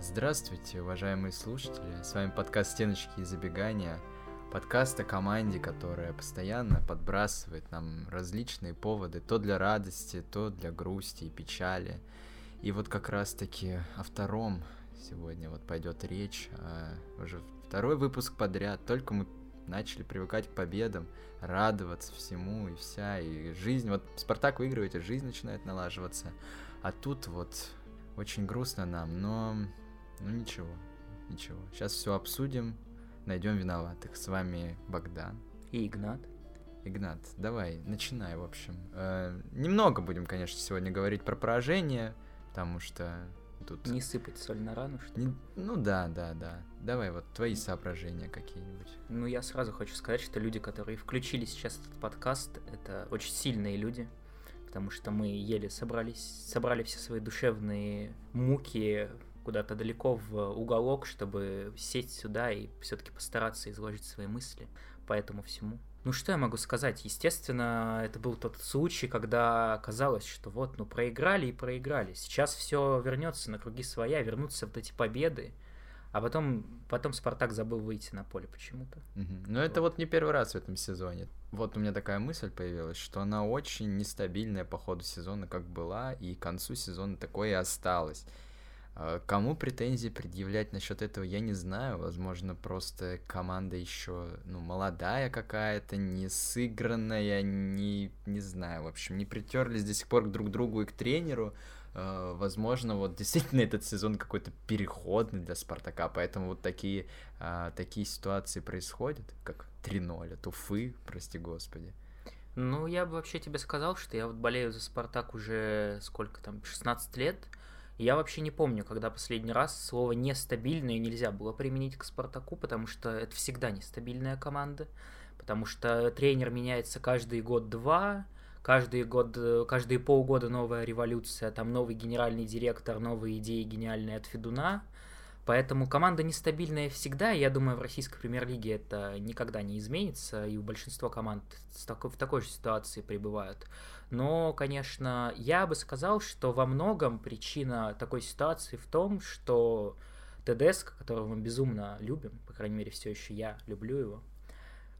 Здравствуйте, уважаемые слушатели. С вами подкаст «Стеночки и забегания». Подкаст о команде, которая постоянно подбрасывает нам различные поводы, то для радости, то для грусти и печали. И вот как раз-таки о втором сегодня вот пойдет речь. А уже второй выпуск подряд, только мы начали привыкать к победам, радоваться всему и вся, и жизнь, вот Спартак выигрывает, и жизнь начинает налаживаться, а тут вот очень грустно нам, но ну ничего, ничего. Сейчас все обсудим, найдем виноватых. С вами Богдан. И Игнат. Игнат, давай, начинай, в общем. Э, немного будем, конечно, сегодня говорить про поражение, потому что тут... Не сыпать соль на рану, что Не... Ну да, да, да. Давай вот твои соображения какие-нибудь. Ну я сразу хочу сказать, что люди, которые включили сейчас этот подкаст, это очень сильные люди, потому что мы еле собрались, собрали все свои душевные муки куда-то далеко в уголок, чтобы сесть сюда и все-таки постараться изложить свои мысли по этому всему. Ну что я могу сказать? Естественно, это был тот случай, когда казалось, что вот, ну проиграли и проиграли. Сейчас все вернется на круги своя, вернутся вот эти победы. А потом, потом Спартак забыл выйти на поле почему-то. Угу. Ну, это вот не первый раз в этом сезоне. Вот у меня такая мысль появилась, что она очень нестабильная по ходу сезона, как была, и к концу сезона такое и осталось. А, кому претензии предъявлять насчет этого, я не знаю. Возможно, просто команда еще, ну, молодая какая-то, не сыгранная, не, не знаю, в общем, не притерлись до сих пор друг к другу и к тренеру. А, возможно, вот действительно этот сезон какой-то переходный для Спартака, поэтому вот такие, а, такие ситуации происходят, как 3-0 от Уфы, прости господи. Ну, я бы вообще тебе сказал, что я вот болею за Спартак уже сколько там, 16 лет, я вообще не помню, когда последний раз слово «нестабильное» нельзя было применить к «Спартаку», потому что это всегда нестабильная команда, потому что тренер меняется каждый год-два, каждый год, каждые полгода новая революция, там новый генеральный директор, новые идеи гениальные от Федуна, Поэтому команда нестабильная всегда, и я думаю, в российской премьер-лиге это никогда не изменится, и у большинства команд в такой же ситуации пребывают. Но, конечно, я бы сказал, что во многом причина такой ситуации в том, что ТДСК, которого мы безумно любим, по крайней мере, все еще я люблю его,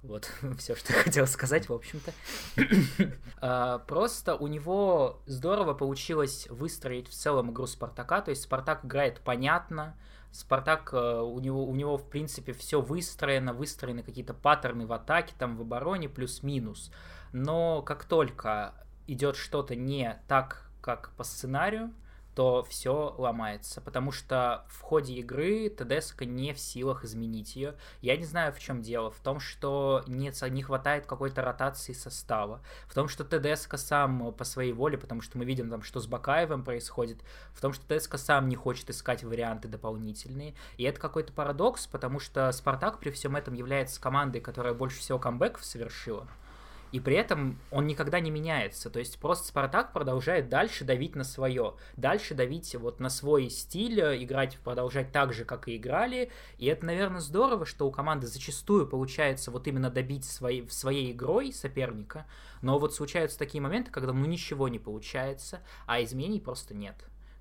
вот все, что я хотел сказать, в общем-то. А, просто у него здорово получилось выстроить в целом игру Спартака. То есть Спартак играет понятно. Спартак, э, у него, у него в принципе все выстроено, выстроены какие-то паттерны в атаке, там в обороне, плюс-минус. Но как только идет что-то не так, как по сценарию, то все ломается, потому что в ходе игры ТДСК не в силах изменить ее. Я не знаю, в чем дело. В том, что не, не хватает какой-то ротации состава. В том, что ТДСК сам по своей воле, потому что мы видим там, что с Бакаевым происходит. В том, что ТДСК сам не хочет искать варианты дополнительные. И это какой-то парадокс, потому что Спартак при всем этом является командой, которая больше всего камбэков совершила и при этом он никогда не меняется. То есть просто Спартак продолжает дальше давить на свое, дальше давить вот на свой стиль, э, играть, продолжать так же, как и играли. И это, наверное, здорово, что у команды зачастую получается вот именно добить своей, своей игрой соперника, но вот случаются такие моменты, когда ну ничего не получается, а изменений просто нет.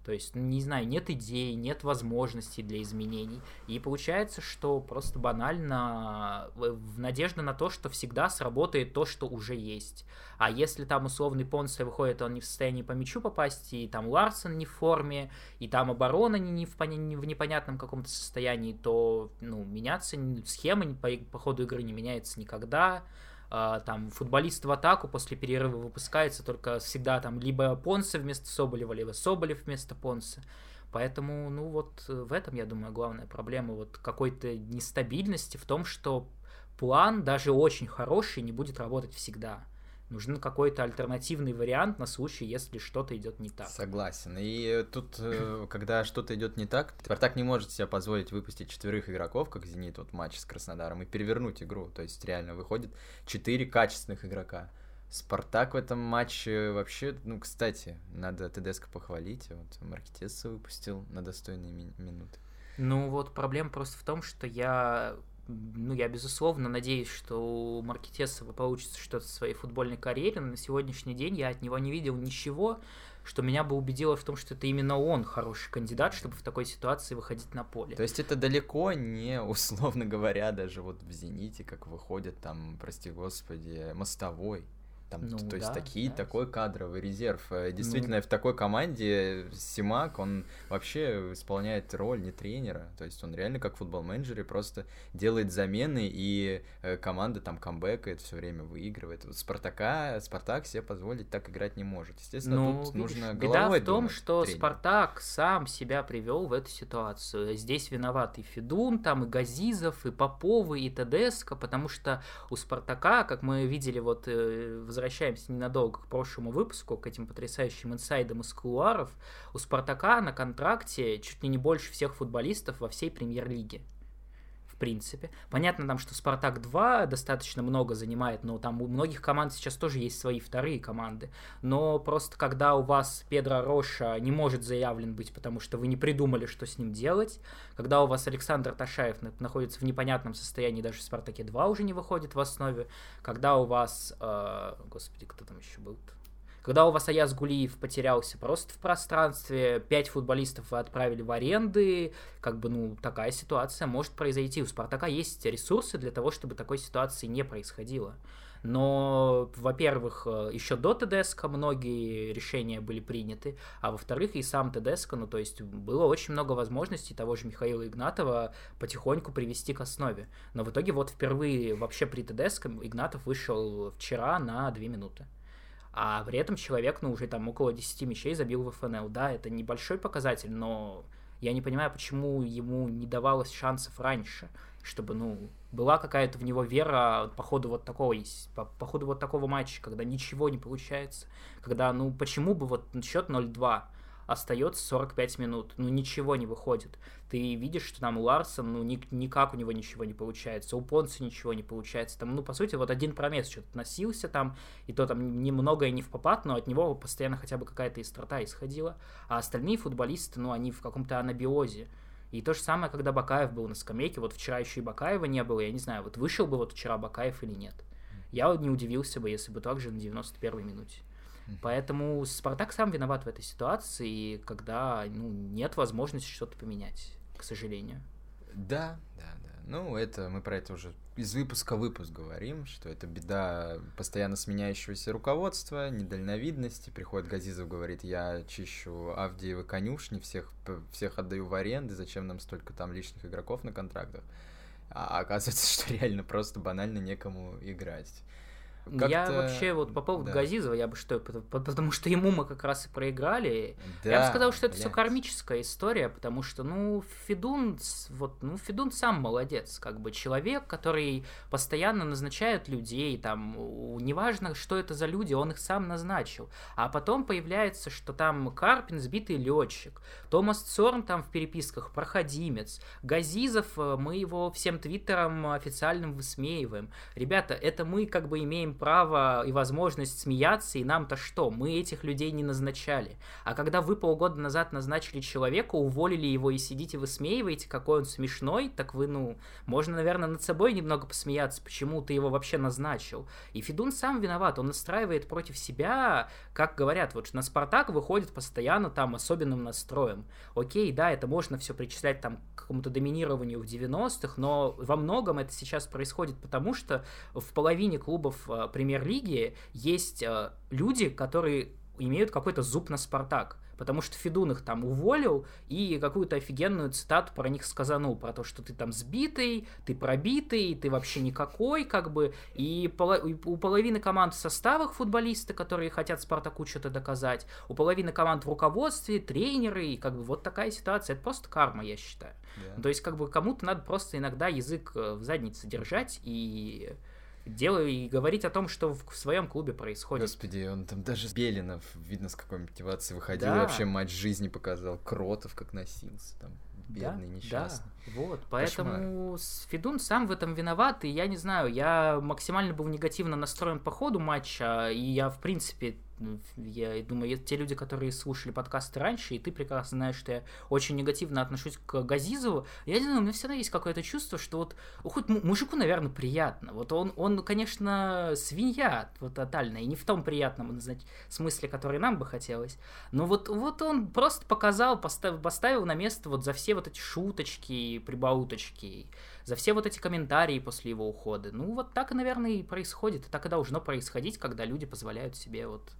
То есть, ну, не знаю, нет идей, нет возможностей для изменений. И получается, что просто банально в надежда на то, что всегда сработает то, что уже есть. А если там условный Понсе выходит, он не в состоянии по мячу попасть, и там Ларсон не в форме, и там оборона не, не, в, не в непонятном каком-то состоянии, то ну, меняться схема по, по ходу игры не меняется никогда. Uh, там футболист в атаку после перерыва выпускается только всегда там либо Понса вместо Соболева, либо Соболев вместо Понса. Поэтому, ну вот э, в этом, я думаю, главная проблема вот какой-то нестабильности в том, что план, даже очень хороший, не будет работать всегда. Нужен какой-то альтернативный вариант на случай, если что-то идет не так. Согласен. И тут, э, когда что-то идет не так, Спартак не может себе позволить выпустить четверых игроков, как Зенит вот матч с Краснодаром, и перевернуть игру. То есть реально выходит четыре качественных игрока. Спартак в этом матче вообще, ну, кстати, надо ТДСК похвалить. Вот Маркетеса выпустил на достойные ми- минуты. Ну вот проблема просто в том, что я ну, я, безусловно, надеюсь, что у Маркетесова получится что-то в своей футбольной карьере, но на сегодняшний день я от него не видел ничего, что меня бы убедило в том, что это именно он хороший кандидат, чтобы в такой ситуации выходить на поле. То есть это далеко не, условно говоря, даже вот в «Зените», как выходит там, прости господи, мостовой. Там, ну, то, то есть такие, да. такой кадровый резерв. Э, действительно, ну... в такой команде Симак, он вообще исполняет роль не тренера. То есть он реально как футбол-менеджер и просто делает замены, и э, команда там камбэкает, все время выигрывает. Вот Спартака, Спартак себе позволить так играть не может. Естественно, ну, тут видишь, нужно Беда в том, думать, что тренер. Спартак сам себя привел в эту ситуацию. Здесь виноват и Федун, там и Газизов, и Поповы, и Тедеско, потому что у Спартака, как мы видели вот э, в возвращаемся ненадолго к прошлому выпуску, к этим потрясающим инсайдам из кулуаров, у Спартака на контракте чуть ли не больше всех футболистов во всей премьер-лиге. Принципе. Понятно там, что Спартак 2 достаточно много занимает, но там у многих команд сейчас тоже есть свои вторые команды. Но просто когда у вас Педро Роша не может заявлен быть, потому что вы не придумали, что с ним делать, когда у вас Александр Ташаев находится в непонятном состоянии, даже в Спартаке 2 уже не выходит в основе, когда у вас, э, господи, кто там еще был? Когда у вас Аяз Гулиев потерялся просто в пространстве, пять футболистов вы отправили в аренды, как бы, ну, такая ситуация может произойти. У Спартака есть ресурсы для того, чтобы такой ситуации не происходило. Но, во-первых, э, еще до ТДСК многие решения были приняты, а во-вторых, и сам ТДСК, ну, то есть было очень много возможностей того же Михаила Игнатова потихоньку привести к основе. Но в итоге вот впервые вообще при ТДСК Игнатов вышел вчера на 2 минуты а при этом человек, ну, уже там около 10 мячей забил в ФНЛ. Да, это небольшой показатель, но я не понимаю, почему ему не давалось шансов раньше, чтобы, ну, была какая-то в него вера по ходу вот такого, по, по ходу вот такого матча, когда ничего не получается, когда, ну, почему бы вот счет 0-2, остается 45 минут, ну ничего не выходит. Ты видишь, что там у Ларсон, ну ни, никак у него ничего не получается, у Понца ничего не получается. Там, ну, по сути, вот один промес что-то носился там, и то там немного и не в попад, но от него постоянно хотя бы какая-то истрота исходила. А остальные футболисты, ну, они в каком-то анабиозе. И то же самое, когда Бакаев был на скамейке, вот вчера еще и Бакаева не было, я не знаю, вот вышел бы вот вчера Бакаев или нет. Я не удивился бы, если бы также на 91-й минуте. Поэтому Спартак сам виноват в этой ситуации, когда ну, нет возможности что-то поменять, к сожалению. Да, да, да. Ну, это мы про это уже из выпуска в выпуск говорим, что это беда постоянно сменяющегося руководства, недальновидности. Приходит Газизов, говорит, я чищу Авдеева конюшни, всех, всех отдаю в аренды, зачем нам столько там лишних игроков на контрактах. А оказывается, что реально просто банально некому играть. Я вообще вот по поводу да. Газизова, я бы что, потому что ему мы как раз и проиграли. Да, я бы сказал, что это все кармическая история, потому что, ну, Федун, вот, ну, Федун сам молодец, как бы человек, который постоянно назначает людей, там, неважно, что это за люди, он их сам назначил. А потом появляется, что там Карпин сбитый летчик, Томас Цорн там в переписках проходимец, Газизов, э, мы его всем твиттером официальным высмеиваем. Ребята, это мы как бы имеем право и возможность смеяться, и нам-то что? Мы этих людей не назначали. А когда вы полгода назад назначили человека, уволили его и сидите высмеиваете, какой он смешной, так вы, ну, можно, наверное, над собой немного посмеяться, почему ты его вообще назначил. И Федун сам виноват, он настраивает против себя, как говорят, вот на Спартак выходит постоянно там особенным настроем. Окей, да, это можно все причислять там к какому-то доминированию в 90-х, но во многом это сейчас происходит потому, что в половине клубов э, премьер-лиге есть э, люди, которые имеют какой-то зуб на Спартак потому что Федун их там уволил и какую-то офигенную цитату про них сказанул, про то, что ты там сбитый, ты пробитый, ты вообще никакой, как бы, и у половины команд в составах футболисты, которые хотят Спартаку что-то доказать, у половины команд в руководстве, тренеры, и как бы вот такая ситуация, это просто карма, я считаю. Yeah. То есть как бы кому-то надо просто иногда язык э, в заднице держать и делаю и говорить о том, что в, своем клубе происходит. Господи, он там даже Белинов, видно, с какой мотивацией выходил, да. вообще матч жизни показал, Кротов как носился там. Бедный, да, несчастный. Да, вот, поэтому Кошмар. Федун сам в этом виноват, и я не знаю, я максимально был негативно настроен по ходу матча, и я, в принципе, ну, я думаю, те люди, которые слушали подкасты раньше, и ты прекрасно знаешь, что я очень негативно отношусь к Газизову, я не знаю, у меня всегда есть какое-то чувство, что вот хоть мужику, наверное, приятно. Вот он, он конечно, свинья вот, тотальная, и не в том приятном значит, смысле, который нам бы хотелось. Но вот, вот он просто показал, поставил, поставил на место вот за все вот эти шуточки, прибауточки, за все вот эти комментарии после его ухода. Ну, вот так, наверное, и происходит. И так и должно происходить, когда люди позволяют себе вот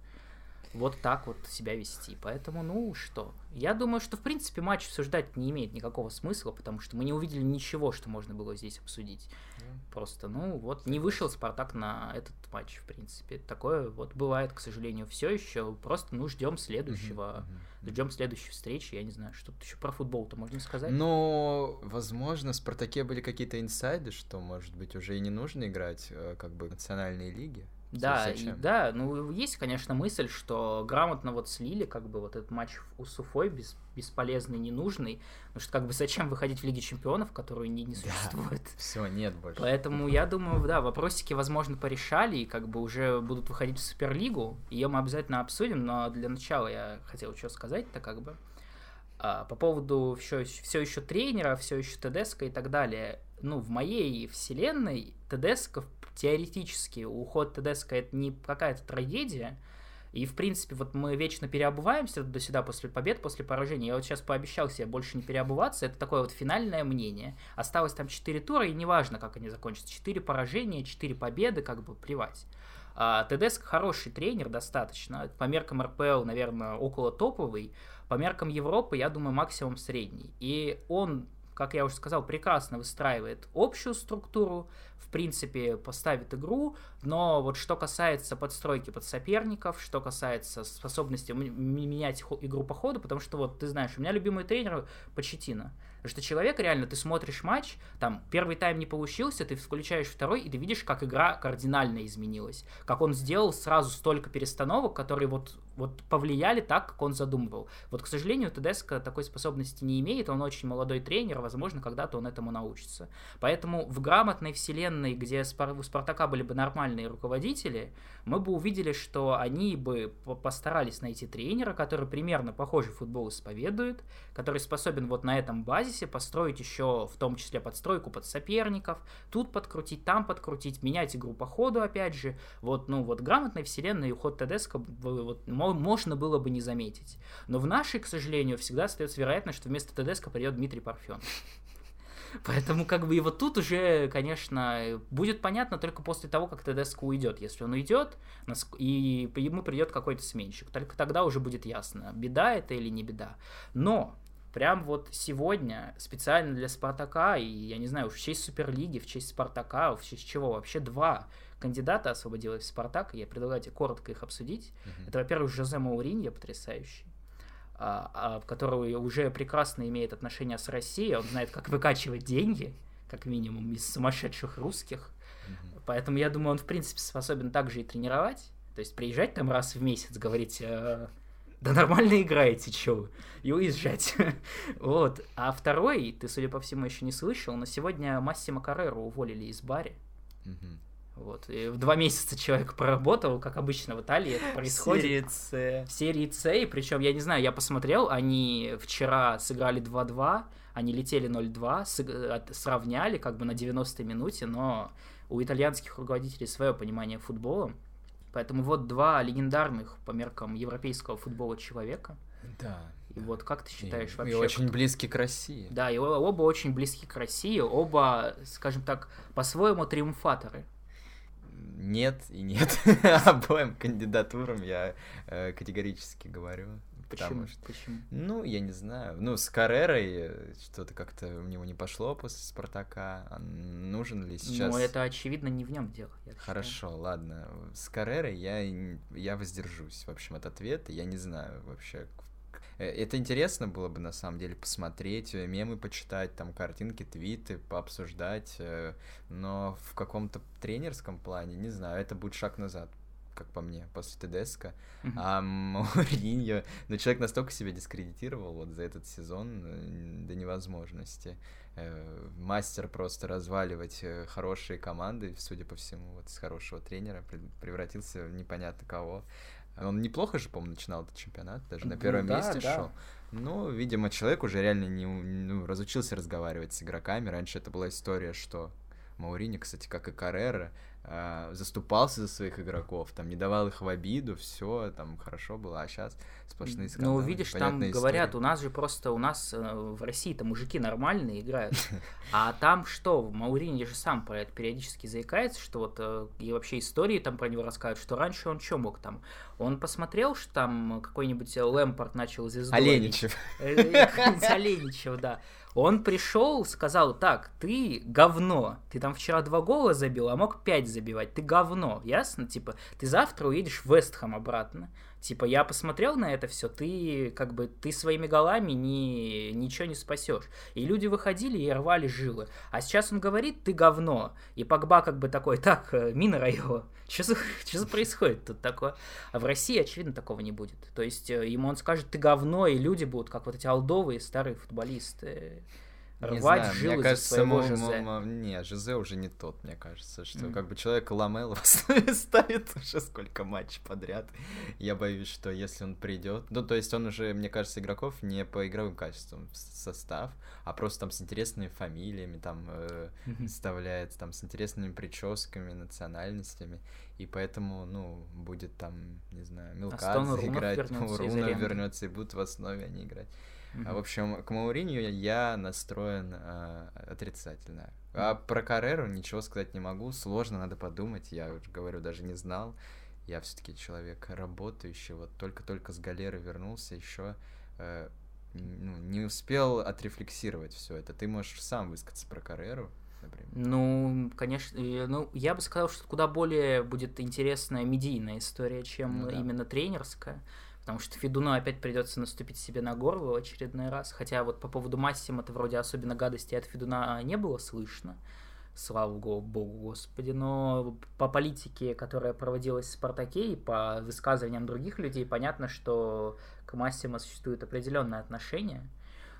вот так вот себя вести. Поэтому, ну что, я думаю, что в принципе матч обсуждать не имеет никакого смысла, потому что мы не увидели ничего, что можно было здесь обсудить. Mm. Просто, ну вот, не вышел Спартак на этот матч, в принципе. Такое вот бывает, к сожалению, все еще. Просто, ну, ждем следующего, mm-hmm. Mm-hmm. ждем следующей встречи. Я не знаю, что тут еще про футбол-то можно сказать. Ну, возможно, в Спартаке были какие-то инсайды, что, может быть, уже и не нужно играть э, как бы национальные лиги. Да, и, да, ну есть, конечно, мысль, что грамотно вот слили как бы вот этот матч у Суфой без, бесполезный, ненужный, потому что как бы зачем выходить в Лиге Чемпионов, которую не, не существует. Да, все, нет больше. Поэтому я думаю, да, вопросики, возможно, порешали, и как бы уже будут выходить в Суперлигу, ее мы обязательно обсудим, но для начала я хотел что сказать-то как бы. А, по поводу все, все еще тренера, все еще ТДСК и так далее. Ну, в моей вселенной ТДСК теоретически уход ТДСК это не какая-то трагедия, и, в принципе, вот мы вечно переобуваемся до сюда после побед, после поражения. Я вот сейчас пообещал себе больше не переобуваться. Это такое вот финальное мнение. Осталось там 4 тура, и неважно, как они закончатся. 4 поражения, 4 победы, как бы плевать. А, ТДСК хороший тренер достаточно. По меркам РПЛ, наверное, около топовый. По меркам Европы, я думаю, максимум средний. И он как я уже сказал, прекрасно выстраивает общую структуру, в принципе, поставит игру, но вот что касается подстройки под соперников, что касается способности менять игру по ходу, потому что вот ты знаешь, у меня любимый тренер Почетина. Потому что человек реально, ты смотришь матч, там первый тайм не получился, ты включаешь второй, и ты видишь, как игра кардинально изменилась. Как он сделал сразу столько перестановок, которые вот, вот повлияли так, как он задумывал. Вот, к сожалению, Тедеско такой способности не имеет, он очень молодой тренер, возможно, когда-то он этому научится. Поэтому в грамотной вселенной, где у Спартака были бы нормальные руководители, мы бы увидели, что они бы постарались найти тренера, который примерно похожий футбол исповедует, который способен вот на этом базисе построить еще в том числе подстройку под соперников, тут подкрутить, там подкрутить, менять игру по ходу, опять же. Вот, ну, вот грамотной вселенной уход Тедеско вот, можно было бы не заметить. Но в нашей, к сожалению, всегда остается вероятность, что вместо Тедеско придет Дмитрий Парфенов. Поэтому как бы и вот тут уже, конечно, будет понятно только после того, как ТДСК уйдет. Если он уйдет, и ему придет какой-то сменщик, только тогда уже будет ясно, беда это или не беда. Но прям вот сегодня специально для Спартака, и я не знаю, в честь Суперлиги, в честь Спартака, в честь чего вообще два кандидата освободилось в Спартак, и я предлагаю тебе коротко их обсудить. Uh-huh. Это, во-первых, Жозе Мауриньо, потрясающий. А, а, который уже прекрасно имеет отношения с Россией, он знает, как выкачивать деньги, как минимум, из сумасшедших русских. Mm-hmm. Поэтому я думаю, он, в принципе, способен также и тренировать. То есть приезжать там раз в месяц, говорить, э, да нормально играете, чё, и уезжать. вот. А второй, ты, судя по всему, еще не слышал, но сегодня Массимо Карреру уволили из бари. Mm-hmm. Вот. И в два месяца человек проработал, как обычно в Италии это происходит. В серии С. В серии С, и причем, я не знаю, я посмотрел, они вчера сыграли 2-2, они летели 0-2, сравняли как бы на 90-й минуте, но у итальянских руководителей свое понимание футбола. Поэтому вот два легендарных по меркам европейского футбола человека. Да. И вот как ты считаешь и, вообще? И очень кто... близки к России. Да, и оба очень близки к России, оба, скажем так, по-своему триумфаторы нет и нет. Обоим кандидатурам я э, категорически говорю. Почему? Что, Почему? Ну, я не знаю. Ну, с Каррерой что-то как-то у него не пошло после Спартака. А нужен ли сейчас... Ну, это очевидно не в нем дело. Хорошо, считаю. ладно. С Каррерой я, я воздержусь, в общем, от ответа. Я не знаю вообще, Э, это интересно было бы, на самом деле, посмотреть, э, мемы почитать, там, картинки, твиты, пообсуждать, э, но в каком-то тренерском плане, не знаю, это будет шаг назад, как по мне, после Тедеско. Mm-hmm. А Мауриньо, ну, человек настолько себя дискредитировал вот за этот сезон до невозможности. Мастер просто разваливать хорошие команды, судя по всему, вот с хорошего тренера превратился в непонятно кого. Он неплохо же, по-моему, начинал этот чемпионат, даже на Ну первом да, месте да. шел. Ну, видимо, человек уже реально не ну, разучился разговаривать с игроками. Раньше это была история, что Маурини, кстати, как и Каррера, а, заступался за своих игроков, там не давал их в обиду, все, там хорошо было, а сейчас сплошные скандалы. Ну, видишь, там непонятная говорят, история. у нас же просто, у нас э, в России-то мужики нормальные играют. А там что, Маурини же сам про это периодически заикается, что вот, э, и вообще истории там про него рассказывают, что раньше он что мог там? Он посмотрел, что там какой-нибудь Лэмпорт начал звезду. Оленичев. Э, Оленичев, да. Он пришел, сказал, так, ты говно, ты там вчера два гола забил, а мог пять забивать, ты говно, ясно? Типа, ты завтра уедешь в Вестхэм обратно. Типа, я посмотрел на это все, ты как бы, ты своими голами ни, ничего не спасешь. И люди выходили и рвали жилы. А сейчас он говорит, ты говно. И Погба как бы такой, так, э, Мина Райо, что за, что за происходит тут такое? А в России, очевидно, такого не будет. То есть э, ему он скажет, ты говно, и люди будут, как вот эти алдовые старые футболисты, Не рвать знаю, жилы мне кажется, своего мо- Жозе. мо- не, Жозе уже не тот, мне кажется, что Мгм. как бы человек Ламел в основе ставит уже сколько матчей подряд. Я боюсь, что если он придет, ну то есть он уже, мне кажется, игроков не по игровым качествам в состав, а просто там с интересными фамилиями, там э, вставляет, там с интересными прическами, национальностями, и поэтому, ну, будет там, не знаю, Астон Милкадзе играть, Руна аренды. вернется и будут в основе они играть. А, Мгм. в общем, к Мауринью я настроен а, отрицательно. А про Карреру ничего сказать не могу. Сложно, надо подумать. Я уже говорю, даже не знал. Я все-таки человек работающий. Вот только-только с галеры вернулся, еще ну, не успел отрефлексировать все это. Ты можешь сам высказаться про Карреру, например. Ну, конечно, э, ну, я бы сказал, что куда более будет интересная медийная история, чем Ну да. именно тренерская. Потому что Федуну опять придется наступить себе на горло в очередной раз. Хотя вот по поводу Массима-то вроде особенно гадости от Федуна не было слышно. Слава богу, господи. Но по политике, которая проводилась в Спартаке, и по высказываниям других людей, понятно, что к Массимо существует определенное отношение.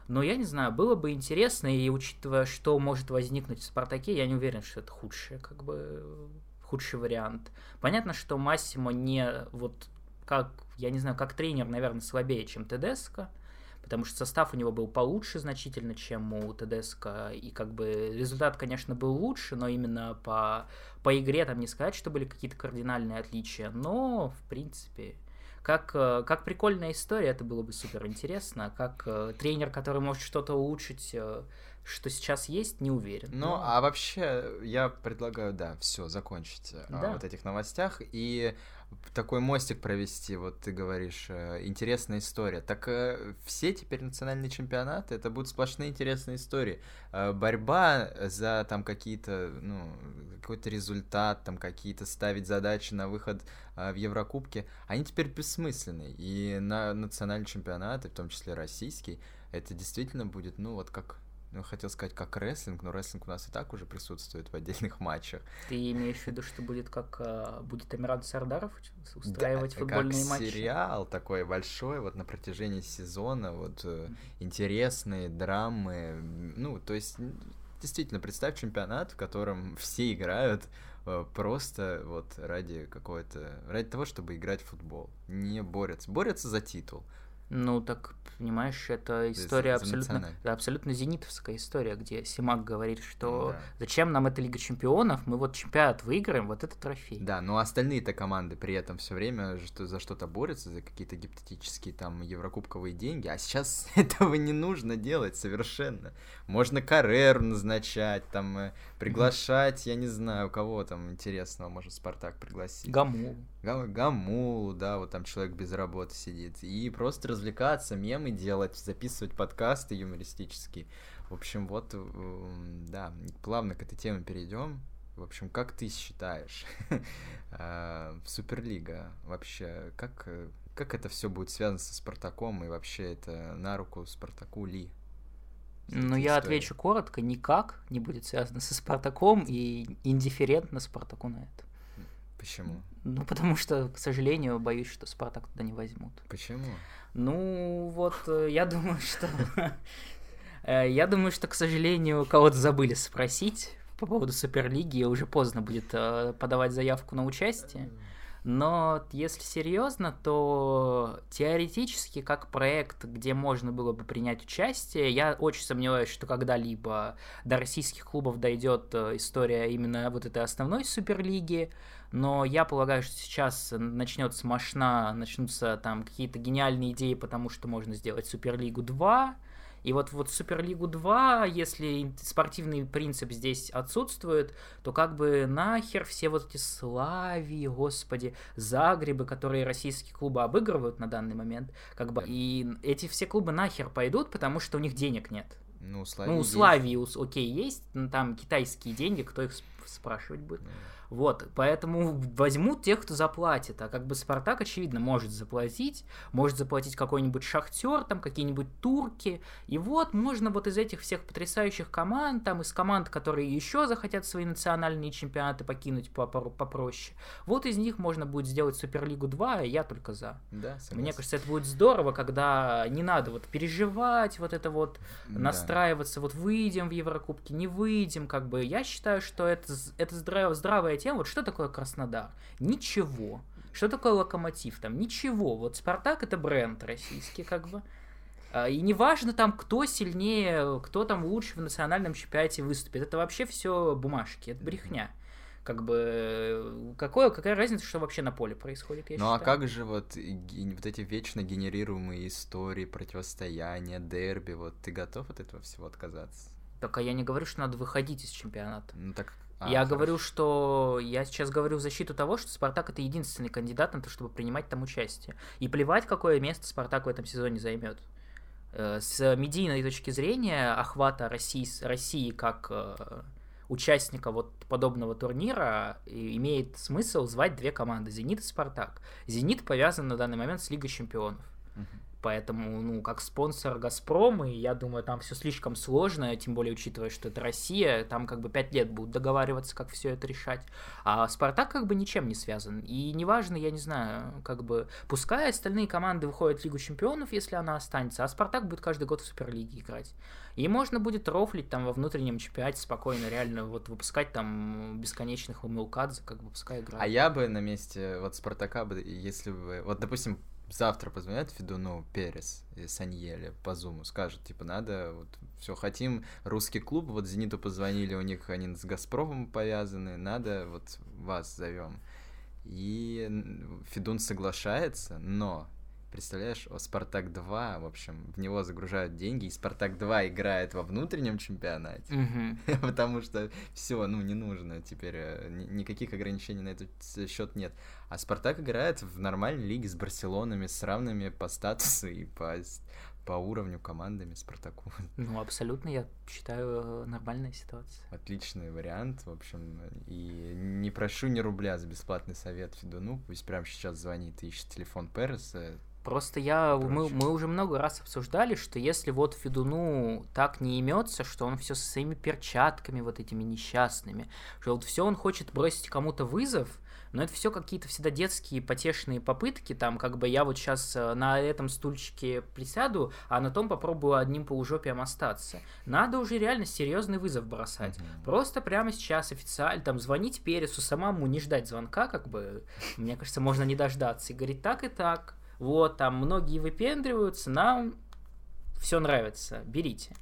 Но я не знаю, было бы интересно, и учитывая, что может возникнуть в Спартаке, я не уверен, что это худший, как бы, худший вариант. Понятно, что Массимо не вот как, я не знаю, как тренер, наверное, слабее, чем Тедеско, потому что состав у него был получше значительно, чем у Тедеско, и как бы результат, конечно, был лучше, но именно по, по игре там не сказать, что были какие-то кардинальные отличия, но, в принципе, как, как прикольная история, это было бы супер интересно. Как э, тренер, который может что-то улучшить, э, что сейчас есть, не уверен. Ну, Но- а вообще, я предлагаю, да, все, закончить э, Да. вот этих новостях и такой мостик провести, вот ты говоришь, э, интересная история. Так э, все теперь национальные чемпионаты, это будут сплошные интересные истории. Э, борьба за там какие-то, ну, какой-то результат, там какие-то ставить задачи на выход в Еврокубке, они теперь бессмысленны. И на национальные чемпионаты, в том числе российский, это действительно будет, ну, вот как ну, хотел сказать, как рестлинг, но рестлинг у нас и так уже присутствует в отдельных матчах. Ты имеешь в виду, что будет как э, будет Амиран Сардаров устраивать Да, футбольные как матчи? сериал такой большой, вот на протяжении сезона, вот э, интересные драмы, ну, то есть, действительно, представь чемпионат, в котором все играют э, просто вот ради какой-то, ради того, чтобы играть в футбол, не борются, борются за титул. Ну, так, понимаешь, это история абсолютно, да, абсолютно зенитовская история, где Симак говорит, что Да. зачем нам эта Лига Чемпионов, мы вот чемпионат выиграем, вот это трофей. Да, но остальные-то команды при этом все время что, за что-то борются, за какие-то гипотетические там еврокубковые деньги, а сейчас этого не нужно делать совершенно. Можно Карреру назначать, там, э, приглашать, я не знаю, кого там интересного может Спартак пригласить. Гамул. Гам- Гамулу, да, вот там человек без работы сидит. И просто развлекаться, мемы делать, записывать подкасты юмористические. В общем, вот, м, да, плавно к этой теме перейдем. В общем, как ты считаешь, а, Суперлига вообще, как, э, как это все будет связано со Спартаком и вообще это на руку Спартаку ли? Ну, я история. отвечу коротко, никак не будет связано со Спартаком и индифферентно Спартаку на это. Почему? Ну, потому что, к сожалению, боюсь, что Спартак туда не возьмут. Почему? Ну, вот, э, я думаю, что... э, Я думаю, что, к сожалению, кого-то забыли спросить по поводу Суперлиги, и уже поздно будет э, подавать заявку на участие. Но если серьезно, то теоретически, как проект, где можно было бы принять участие, я очень сомневаюсь, что когда-либо до российских клубов дойдет э, история именно вот этой основной суперлиги. Но я полагаю, что сейчас начнется мощна, начнутся там какие-то гениальные идеи, потому что можно сделать Суперлигу 2, и вот, вот Суперлигу 2, если спортивный принцип здесь отсутствует, то как бы нахер все вот эти Славии, господи, Загребы, которые российские клубы обыгрывают на данный момент, как бы, и эти все клубы нахер пойдут, потому что у них денег нет. Ну, у Славии, ну, у Славии, окей, есть, но там китайские деньги, кто их спрашивать будет. Вот, поэтому возьмут тех, кто заплатит. А как бы Спартак, очевидно, может заплатить, может заплатить какой-нибудь Шахтер, там какие-нибудь турки. И вот можно вот из этих всех потрясающих команд, там из команд, которые еще захотят свои национальные чемпионаты покинуть попроще, вот из них можно будет сделать Суперлигу 2, и я только за. Да, согласен. Мне кажется, это будет здорово, когда не надо вот переживать, вот это вот да. настраиваться, вот выйдем в Еврокубки, не выйдем, как бы. Я считаю, что это, это здраво, здравая тема. Вот что такое Краснодар? Ничего. Что такое Локомотив? Там ничего. Вот Спартак это бренд российский, как бы. А, и неважно там, кто сильнее, кто там лучше в национальном чемпионате выступит. Это вообще все бумажки, это брехня. Как бы какое, какая разница, что вообще на поле происходит? Я ну а считаю. а как же вот, вот эти вечно генерируемые истории, противостояния, дерби, вот ты готов от этого всего отказаться? Так а я не говорю, что надо выходить из чемпионата. Ну так а, я хорошо. говорю, что я сейчас говорю в защиту того, что Спартак это единственный кандидат на то, чтобы принимать там участие. И плевать, какое место Спартак в этом сезоне займет. Э, с медийной точки зрения охвата России, России как э, участника вот подобного турнира имеет смысл звать две команды Зенит и Спартак. Зенит повязан на данный момент с Лигой чемпионов. Поэтому, ну, как спонсор Газпром, и я думаю, там все слишком сложно, тем более учитывая, что это Россия, там как бы пять лет будут договариваться, как все это решать. А Спартак как бы ничем не связан. И неважно, я не знаю, как бы, пускай остальные команды выходят в Лигу Чемпионов, если она останется, а Спартак будет каждый год в Суперлиге играть. И можно будет рофлить там во внутреннем чемпионате спокойно, реально вот выпускать там бесконечных умелкадзе, как бы пускай играют. А я бы на месте вот Спартака бы, если бы, вот допустим, завтра позвонят Федуну Перес и Саньеле по зуму, скажут, типа, надо, вот, все, хотим русский клуб, вот Зениту позвонили, у них они с Газпромом повязаны, надо, вот, вас зовем. И Федун соглашается, но Представляешь, о Спартак 2, в общем, в него загружают деньги, и Спартак 2 играет во внутреннем чемпионате, mm-hmm. потому что все, ну, не нужно теперь, э, никаких ограничений на этот счет нет. А Спартак играет в нормальной лиге с Барселонами, с равными по статусу и по, по уровню командами Спартаку. Ну, абсолютно, я считаю, нормальная ситуация. Отличный вариант, в общем, и не прошу ни рубля за бесплатный совет Федуну, пусть прямо сейчас звонит и ищет телефон Переса, Просто я, мы, мы уже много раз обсуждали, что если вот Федуну так не имется, что он все со своими перчатками вот этими несчастными, что вот все он хочет бросить кому-то вызов, но это все какие-то всегда детские потешные попытки, там, как бы я вот сейчас э, на этом стульчике присяду, а на том попробую одним полужопием остаться. Надо уже реально серьезный вызов бросать. Mm-hmm. Просто прямо сейчас официально, там, звонить Пересу самому, не ждать звонка, как бы, мне кажется, можно не дождаться, и говорить так и так, вот, там многие выпендриваются, нам все нравится, берите.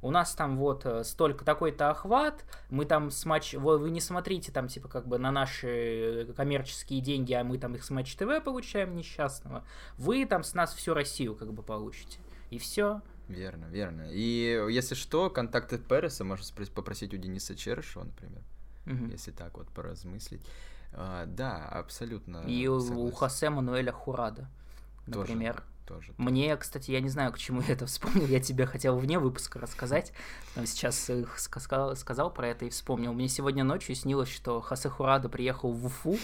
У нас там вот э, столько такой-то охват, мы там с матч, вы, вы не смотрите там типа как бы на наши коммерческие деньги, а мы там их с Матч ТВ получаем несчастного. Вы там с нас всю Россию как бы получите. И все. Верно, верно. И если что, контакты Переса можно попросить у Дениса Черышева, например, угу. если так вот поразмыслить. А, да, абсолютно. И согласен. у Хосе Мануэля Хурада например. Тоже, тоже. Мне, кстати, я не знаю, к чему я это вспомнил, я тебе хотел вне выпуска рассказать, но сейчас сказал, сказал про это и вспомнил. Мне сегодня ночью снилось, что Хасе Хурада приехал в Уфу,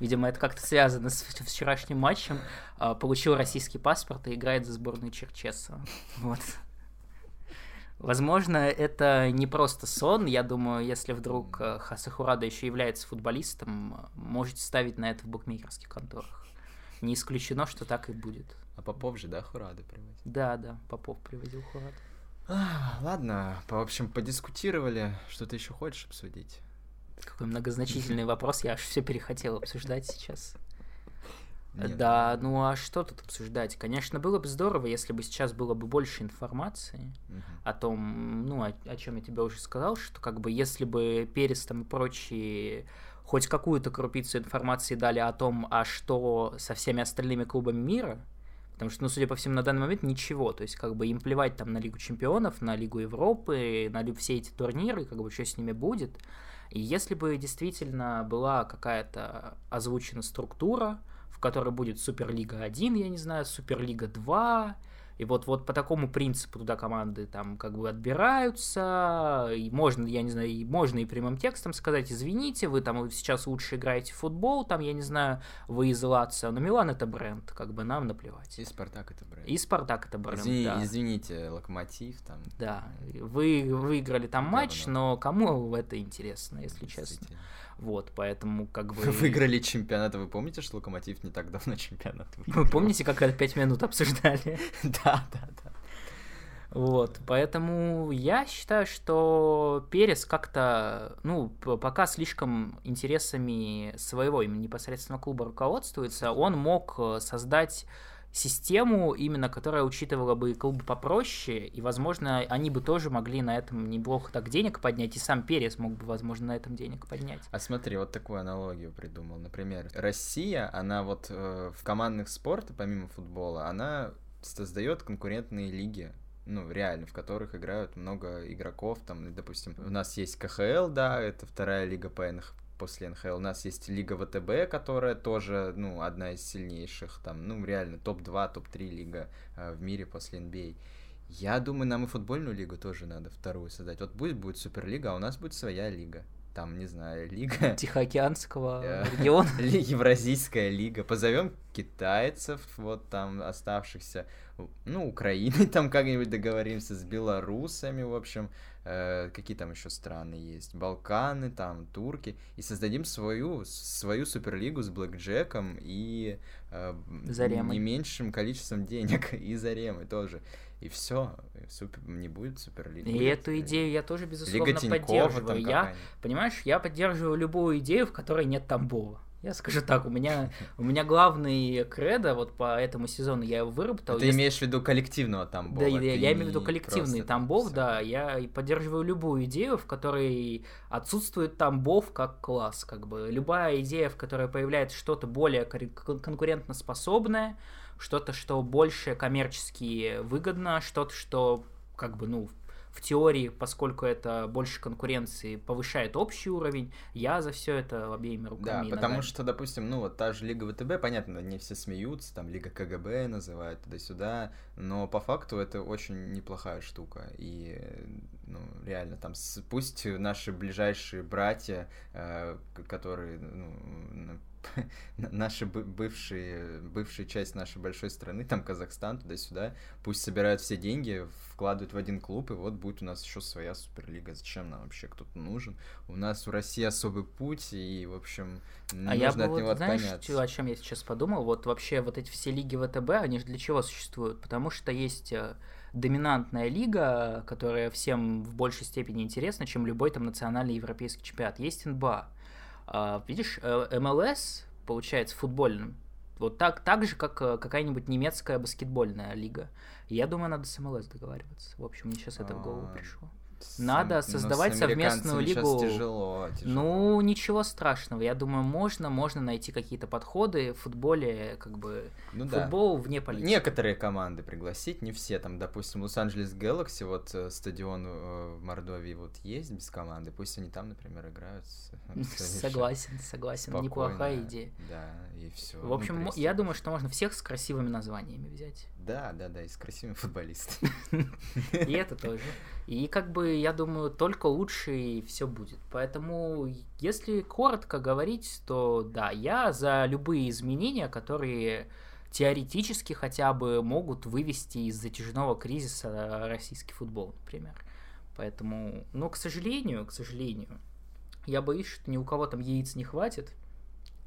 видимо, это как-то связано с вчерашним матчем, а, получил российский паспорт и играет за сборную Черчесова. Вот. Возможно, это не просто сон. Я думаю, если вдруг э, Хасахурада еще является футболистом, можете ставить на это в букмекерских конторах. Не исключено, что так и будет. А Попов же, да, Хурады приводил? Да, да, Попов приводил Хурад. А, ладно, в общем, подискутировали. Что ты еще хочешь обсудить? Какой многозначительный вопрос, я аж все перехотел обсуждать сейчас. Нет. Да, ну а что тут обсуждать? Конечно, было бы здорово, если бы сейчас было бы больше информации Мгм. о том, ну, о, о чем я тебе уже сказал, что как бы если бы Перес там и прочие хоть какую-то крупицу информации дали о том, а что со всеми остальными клубами мира, потому что, ну, судя по всему, на данный момент ничего, то есть как бы им плевать там на Лигу Чемпионов, на Лигу Европы, на все эти турниры, как бы что с ними будет. И если бы действительно была какая-то озвучена структура, в которой будет Суперлига 1, я не знаю, Суперлига 2, и вот, вот по такому принципу туда команды там как бы отбираются, и можно, я не знаю, и можно и прямым текстом сказать, извините, вы там сейчас лучше играете в футбол, там, я не знаю, вы из Лацио, но Милан это бренд, как бы нам наплевать. И Спартак это бренд. И Спартак это бренд, Извини- да. Извините, Локомотив там. Да, вы выиграли там матч, Говно. но кому это интересно, если честно. Вот, поэтому как бы... Вы выиграли чемпионат. а Вы помните, что Локомотив не так давно чемпионат Вы выиграл? помните, как это пять минут обсуждали? Да, да, да. Вот, поэтому я считаю, что Перес как-то, ну, пока слишком интересами своего именно непосредственно клуба руководствуется, он мог э, создать систему, именно которая учитывала бы клубы попроще, и, возможно, они бы тоже могли на этом неплохо так денег поднять, и сам Перес мог бы, возможно, на этом денег поднять. А смотри, вот такую аналогию придумал. Например, Россия, она вот э, в командных спорта, помимо футбола, она создает конкурентные лиги, ну, реально, в которых играют много игроков, там, допустим, у нас есть КХЛ, да, это вторая лига по НХ после НХЛ. У нас есть Лига ВТБ, которая тоже, ну, одна из сильнейших, там, ну, реально, топ-2, топ-3 лига э, в мире после NBA. Я думаю, нам и футбольную лигу тоже надо вторую создать. Вот будет будет Суперлига, а у нас будет своя лига. Там, не знаю, лига... Тихоокеанского Э, региона. Евразийская лига. Позовем китайцев, вот там оставшихся, ну, Украины там как-нибудь договоримся, с белорусами, в общем, э, какие там еще страны есть, Балканы, там, турки, и создадим свою, свою суперлигу с блэкджеком и э, Заремой. не меньшим количеством денег, и Заремой тоже. И все, супер, не будет суперлиги. И эту идею я тоже, Лига безусловно, Тинькова поддерживаю. Я, понимаешь, я поддерживаю любую идею, в которой нет Тамбова. Я скажу так, у меня, у меня главный кредо вот по этому сезону я его выработал. Ты Если- имеешь в виду коллективного Тамбова? Да, я, я имею в виду коллективный Тамбов, всё. да. Я поддерживаю любую идею, в которой отсутствует Тамбов как класс. Как бы любая идея, в которой появляется что-то более кон- кон- конкурентоспособное, что-то, что больше коммерчески выгодно, что-то, что как бы, ну, в теории, поскольку это больше конкуренции, повышает общий уровень, я за все это обеими Да, руками. и потому что, допустим, ну вот та же Лига ВТБ, понятно, они все смеются, там Лига КГБ называют туда-сюда, но по факту это очень неплохая штука. И, ну, реально, там, пусть наши ближайшие братья, э, которые, ну, наши бы- бывшие, бывшая часть нашей большой страны, там Казахстан, туда-сюда, пусть собирают все деньги, вкладывают в один клуб, и вот будет у нас еще своя суперлига. Зачем нам вообще кто-то нужен? У нас у России особый путь, и, в общем, А я нужно бы от него вот, знаешь, отклоняться. о чем я сейчас подумал? Вот вообще вот эти все лиги ВТБ, они же для чего существуют? Потому что есть э, доминантная лига, которая всем в большей степени интересна, чем любой там национальный европейский чемпионат. Есть НБА. А, видишь, э, МЛС, получается, футбольным, вот так, так же, как э, какая-нибудь немецкая баскетбольная лига. Я думаю, надо с МЛС договариваться. В общем, мне сейчас это в голову А, пришло. С надо ну, создавать совместную американцами щас лигу. тяжело, тяжело. Ну, ничего страшного. Я думаю, можно, можно найти какие-то подходы в футболе, как бы Ну да. футбол вне политики. Некоторые команды пригласить, не все. Там, допустим, Лос-Анджелес Galaxy, вот э, стадион э, в Мордовии вот есть без команды. Пусть они там, например, играют. Согласен, согласен, неплохая идея. Да, и все. В общем, мо- я думаю, что можно всех с красивыми названиями взять. Да, да, да, и с красивыми футболистами. И это тоже. И как бы, я думаю, только лучше и все будет. Поэтому, если коротко говорить, то да, я за любые изменения, которые теоретически хотя бы могут вывести из затяжного кризиса российский футбол, например. Поэтому, но, к сожалению, к сожалению, я боюсь, что ни у кого там яиц не хватит.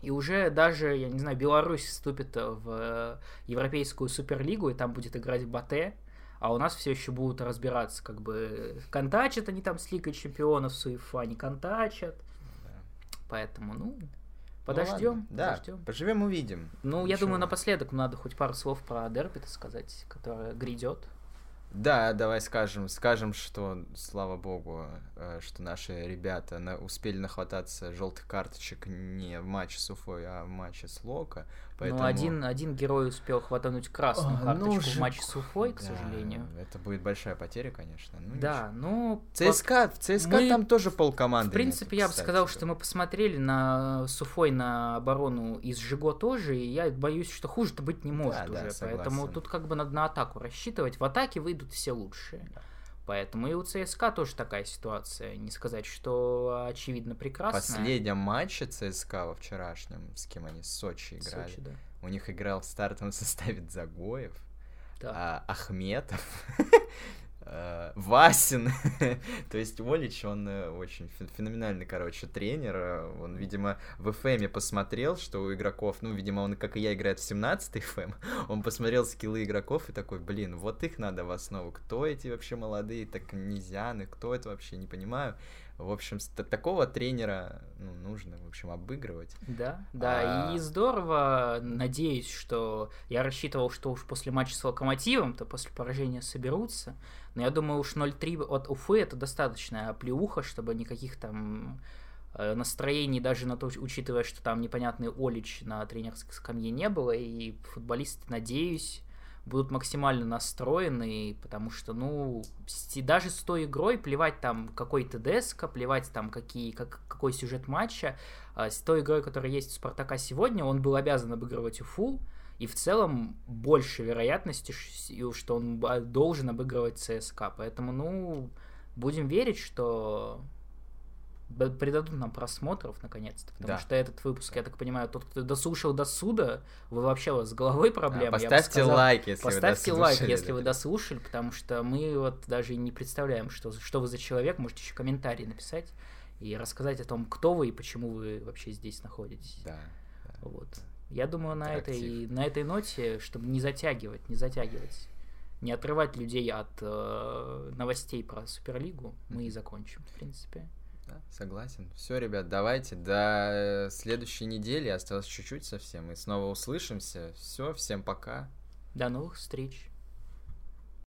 И уже даже, я не знаю, Беларусь вступит в Европейскую Суперлигу, и там будет играть Батэ, а у нас все еще будут разбираться, как бы контачат они там с Лигой Чемпионов с УЕФА, не контачат. Да. Поэтому, ну, Подождем, ну, да, подождем. Поживем, увидим. Ну, Ничего. я думаю, напоследок надо хоть пару слов про дерби сказать, которое грядет. Да, давай скажем, скажем, что, слава богу, э, что наши ребята успели нахвататься желтых карточек не в матче с Уфой, а в матче с Лока. Поэтому... Ну, один, один герой успел хватануть красную а, карточку ну, в матче с Уфой, к да, сожалению. Это будет большая потеря, конечно. Ну, да, ну... ЦСКА, в ЦСКА мы... там тоже полкоманды В принципе, нету, я бы сказал, что мы посмотрели на Суфой на оборону из Жиго тоже, и я боюсь, что хуже-то быть не может да, уже. Да, Поэтому тут как бы надо на атаку рассчитывать. В атаке выйдут все лучшие. Да. Поэтому и у ЦСКА тоже такая ситуация. Не сказать, что очевидно прекрасная. В последнем матче ЦСКА во вчерашнем, с кем они, с Сочи играли. Сочи, да. У них играл в стартовом составе Загоев, да. а, Ахметов, Васин. То есть Олич, он э, очень феноменальный, короче, тренер. Он, видимо, в ФМе посмотрел, что у игроков, ну, видимо, он, как и я, играет в 17-й ФМ. Он посмотрел скиллы игроков и такой, блин, вот их надо в основу. Кто эти вообще молодые, так низяны, кто это вообще, не понимаю. В общем, такого тренера ну, нужно, в общем, обыгрывать. Да, да, а... и здорово. Надеюсь, что я рассчитывал, что уж после матча с Локомотивом, то после поражения соберутся. Но я думаю, уж 0-3 от Уфы это достаточная плюха, чтобы никаких там э, настроений, даже на то, учитывая, что там непонятный Олич на тренерской скамье не было, и футболисты, надеюсь, будут максимально настроены, потому что, ну, даже с той игрой плевать там какой ТДСК, плевать там какие, как, какой сюжет матча, а с той игрой, которая есть у Спартака сегодня, он был обязан обыгрывать Уфу, и в целом больше вероятности, что он должен обыгрывать ЦСКА. Поэтому, ну, будем верить, что придадут нам просмотров наконец-то, потому да. что этот выпуск, я так понимаю, тот, кто дослушал до суда, вы вообще у вас с головой проблемы. Да, поставьте сказал, лайк, если поставьте вы лайк, если вы дослушали, потому что мы вот даже не представляем, что, что вы за человек, можете еще комментарий написать и рассказать о том, кто вы и почему вы вообще здесь находитесь. Да. да вот. Я думаю, на этой, на этой ноте, чтобы не затягивать, не затягивать, не отрывать людей от э, новостей про Суперлигу, мы и закончим, в принципе. Да, согласен. Все, ребят, давайте до следующей недели. Осталось чуть-чуть совсем. И снова услышимся. Все, всем пока. До новых встреч.